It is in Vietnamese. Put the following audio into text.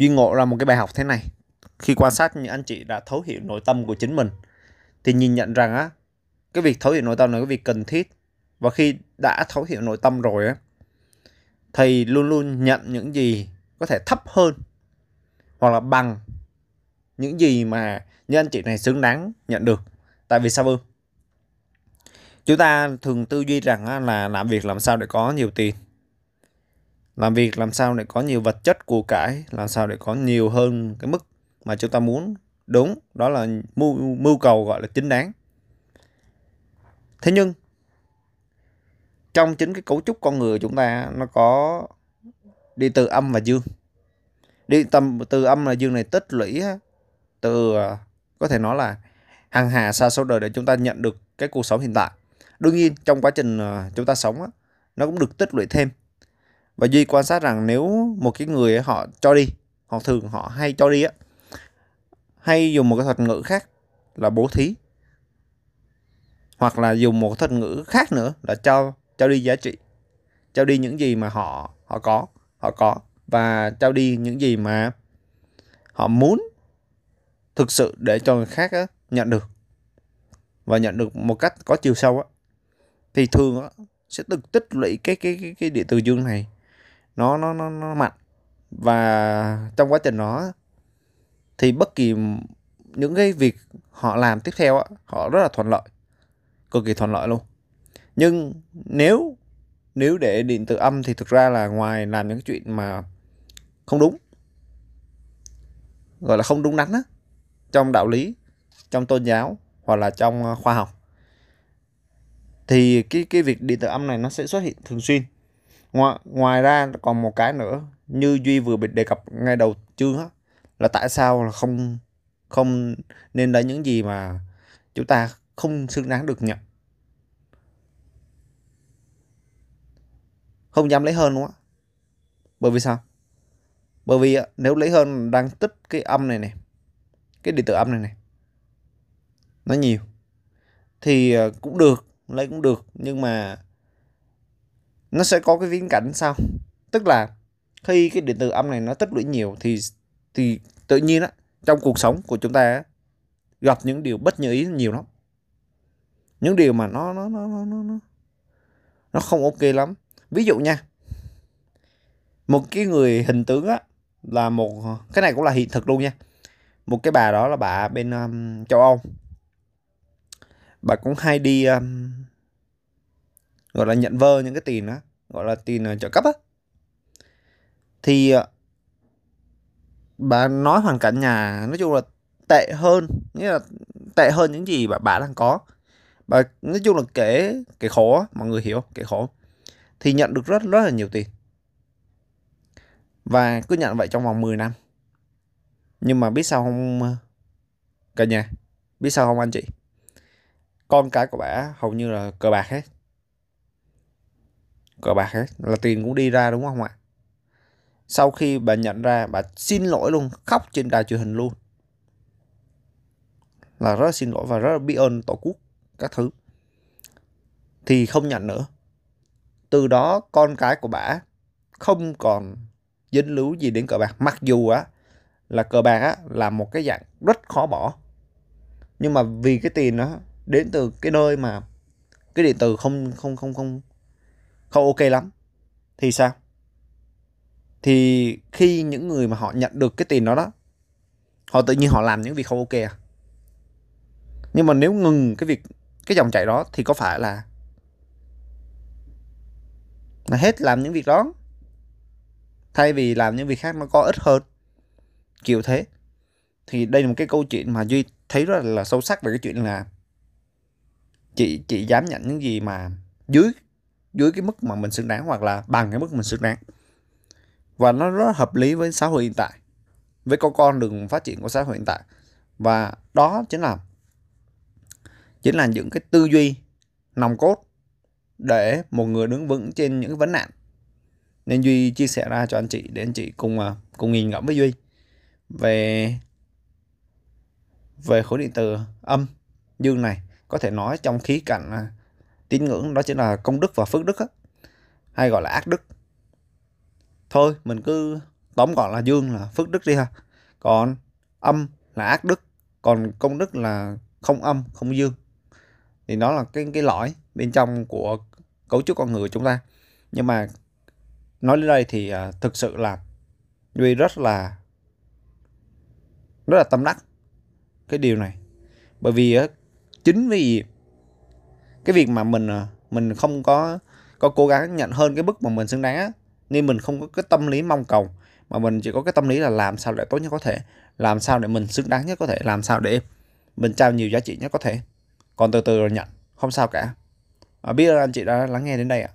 Duy ngộ ra một cái bài học thế này. Khi quan sát những anh chị đã thấu hiểu nội tâm của chính mình, thì nhìn nhận rằng á, cái việc thấu hiểu nội tâm là cái việc cần thiết. Và khi đã thấu hiểu nội tâm rồi á thì luôn luôn nhận những gì có thể thấp hơn hoặc là bằng những gì mà những anh chị này xứng đáng nhận được. Tại vì sao ư chúng ta thường tư duy rằng là làm việc làm sao để có nhiều tiền làm việc làm sao để có nhiều vật chất của cải làm sao để có nhiều hơn cái mức mà chúng ta muốn. Đúng đó là mưu, mưu cầu gọi là chính đáng. Thế nhưng trong chính cái cấu trúc con người chúng ta nó có đi từ âm và dương. Đi tầm từ âm và dương này tích lũy từ à, có thể nói là hàng hà xa số đời để chúng ta nhận được cái cuộc sống hiện tại. Đương nhiên trong quá trình à, chúng ta sống nó cũng được tích lũy thêm và duy quan sát rằng nếu một cái người họ cho đi họ thường họ hay cho đi á hay dùng một cái thuật ngữ khác là bố thí hoặc là dùng một thuật ngữ khác nữa là cho cho đi giá trị cho đi những gì mà họ họ có họ có và trao đi những gì mà họ muốn thực sự để cho người khác á, nhận được và nhận được một cách có chiều sâu á thì thường á, sẽ được tích lũy cái cái cái cái địa từ dương này nó nó nó nó mạnh. Và trong quá trình đó, thì bất kỳ những cái việc họ làm tiếp theo họ rất là thuận lợi, cực kỳ thuận lợi luôn. Nhưng nếu nếu để điện từ âm thì thực ra là ngoài làm những cái chuyện mà không đúng, gọi là không đúng đắn á, trong đạo lý, trong tôn giáo hoặc là trong ờ, khoa học, thì cái cái việc điện từ âm này nó sẽ xuất hiện thường xuyên ngoài ngoài ra còn một cái nữa, như duy vừa bị đề cập ngay đầu chương á, là tại sao là không không nên lấy những gì mà chúng ta không xứng đáng được nhận. Không dám lấy hơn đúng không bởi vì sao? Bởi vì à, nếu lấy hơn đang tích cái âm này này, cái điện tử âm này này, nó nhiều, thì à, cũng được, lấy cũng được, nhưng mà nó sẽ có cái viễn cảnh sao? Tức là khi cái điện tử âm này nó tích lũy nhiều thì thì tự nhiên á trong cuộc sống của chúng ta gặp những điều bất như ý nhiều lắm. Những điều mà nó nó nó nó nó nó không ok lắm. Ví dụ nha một cái người hình tướng á là một cái này cũng là hiện thực luôn nha. Một cái bà đó là bà bên um, châu âu. Bà cũng hay đi um, gọi là nhận vơ những cái tiền đó, gọi là tiền ờ, trợ cấp á. Thì ờ, bà nói hoàn cảnh nhà, nói chung là tệ hơn, nghĩa là tệ hơn những gì bà bà đang có. Bà, nói chung là kể kể khổ mọi người hiểu, kể khổ. Thì nhận được rất rất là nhiều tiền. Và cứ nhận vậy trong vòng 10 năm. Nhưng mà biết sao không ờ, cả nhà? Biết sao không anh chị? Con cái của bà hầu như là cờ bạc hết cờ bạc hết là tiền cũng đi ra đúng không ạ? Sau khi bà nhận ra, bà xin lỗi luôn, khóc trên đài truyền hình luôn. Là rất là xin lỗi và rất là biết ơn tổ quốc các thứ. Thì không nhận nữa. Từ đó, con cái của bà không còn dính líu gì đến cờ bạc. Mặc dù á, là cờ bạc á, là một cái dạng rất khó bỏ. Nhưng mà vì cái tiền đó, đến từ cái nơi mà cái điện tử không không không không không ok lắm. Thì sao? Thì khi những người mà họ nhận được cái tiền đó đó, họ tự nhiên họ làm những việc không ok à? Nhưng mà nếu ngừng cái việc, cái dòng chảy đó thì có phải là là hết làm những việc đó? Thay vì làm những việc khác nó có ít hơn? Kiểu thế. Thì đây là một cái câu chuyện mà duy thấy rất là sâu sắc về cái chuyện là chị chị dám nhận những gì mà dưới dưới cái mức mà mình xứng đáng hoặc là bằng cái mức mình xứng đáng. Và nó rất hợp lý với xã hội hiện tại, với con con đường phát triển của xã hội hiện tại. Và đó chính là chính là những cái tư duy, nòng cốt để một người đứng vững trên những vấn nạn. Nên duy chia sẻ ra cho anh chị để anh chị cùng à, cùng nhìn ngẫm với duy về về khối điện từ âm dương này. Có thể nói trong khí cảnh à, tín ngưỡng đó chính là công đức và phước đức á, hay gọi là ác đức. Thôi mình cứ tóm gọn là dương là phước đức đi ha. Còn âm là ác đức còn công đức là không âm không dương. Thì nó là cái cái lõi bên trong của cấu trúc con người của chúng ta. Nhưng mà nói đến đây thì uh, thực sự là duy rất là rất là tâm đắc cái điều này. Bởi vì uh, chính vì cái việc mà mình à, mình không có có cố gắng nhận hơn cái mức mà mình xứng đáng á, nên mình không có cái tâm lý mong cầu mà mình chỉ có cái tâm lý là làm sao để tốt nhất có thể làm sao để mình xứng đáng nhất có thể làm sao để mình trao nhiều giá trị nhất có thể. Còn từ từ rồi nhận không sao cả. À, biết ơn anh chị đã lắng nghe đến đây ạ.